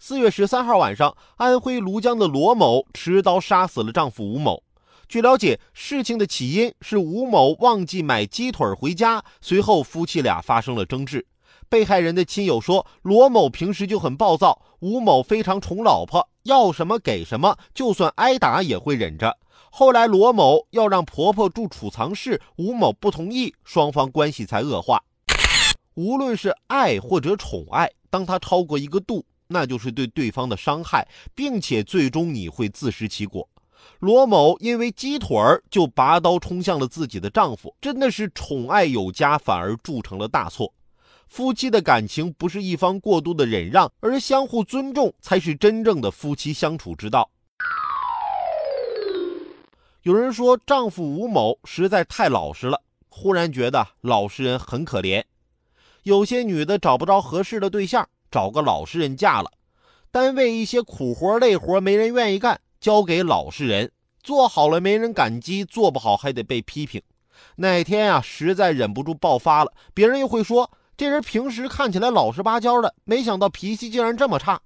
四月十三号晚上，安徽庐江的罗某持刀杀死了丈夫吴某。据了解，事情的起因是吴某忘记买鸡腿回家，随后夫妻俩发生了争执。被害人的亲友说，罗某平时就很暴躁，吴某非常宠老婆，要什么给什么，就算挨打也会忍着。后来罗某要让婆婆住储藏室，吴某不同意，双方关系才恶化。无论是爱或者宠爱，当它超过一个度，那就是对对方的伤害，并且最终你会自食其果。罗某因为鸡腿儿就拔刀冲向了自己的丈夫，真的是宠爱有加，反而铸成了大错。夫妻的感情不是一方过度的忍让，而相互尊重才是真正的夫妻相处之道。有人说丈夫吴某实在太老实了，忽然觉得老实人很可怜。有些女的找不着合适的对象，找个老实人嫁了。单位一些苦活累活没人愿意干，交给老实人做好了，没人感激；做不好还得被批评。哪天啊，实在忍不住爆发了，别人又会说。这人平时看起来老实巴交的，没想到脾气竟然这么差。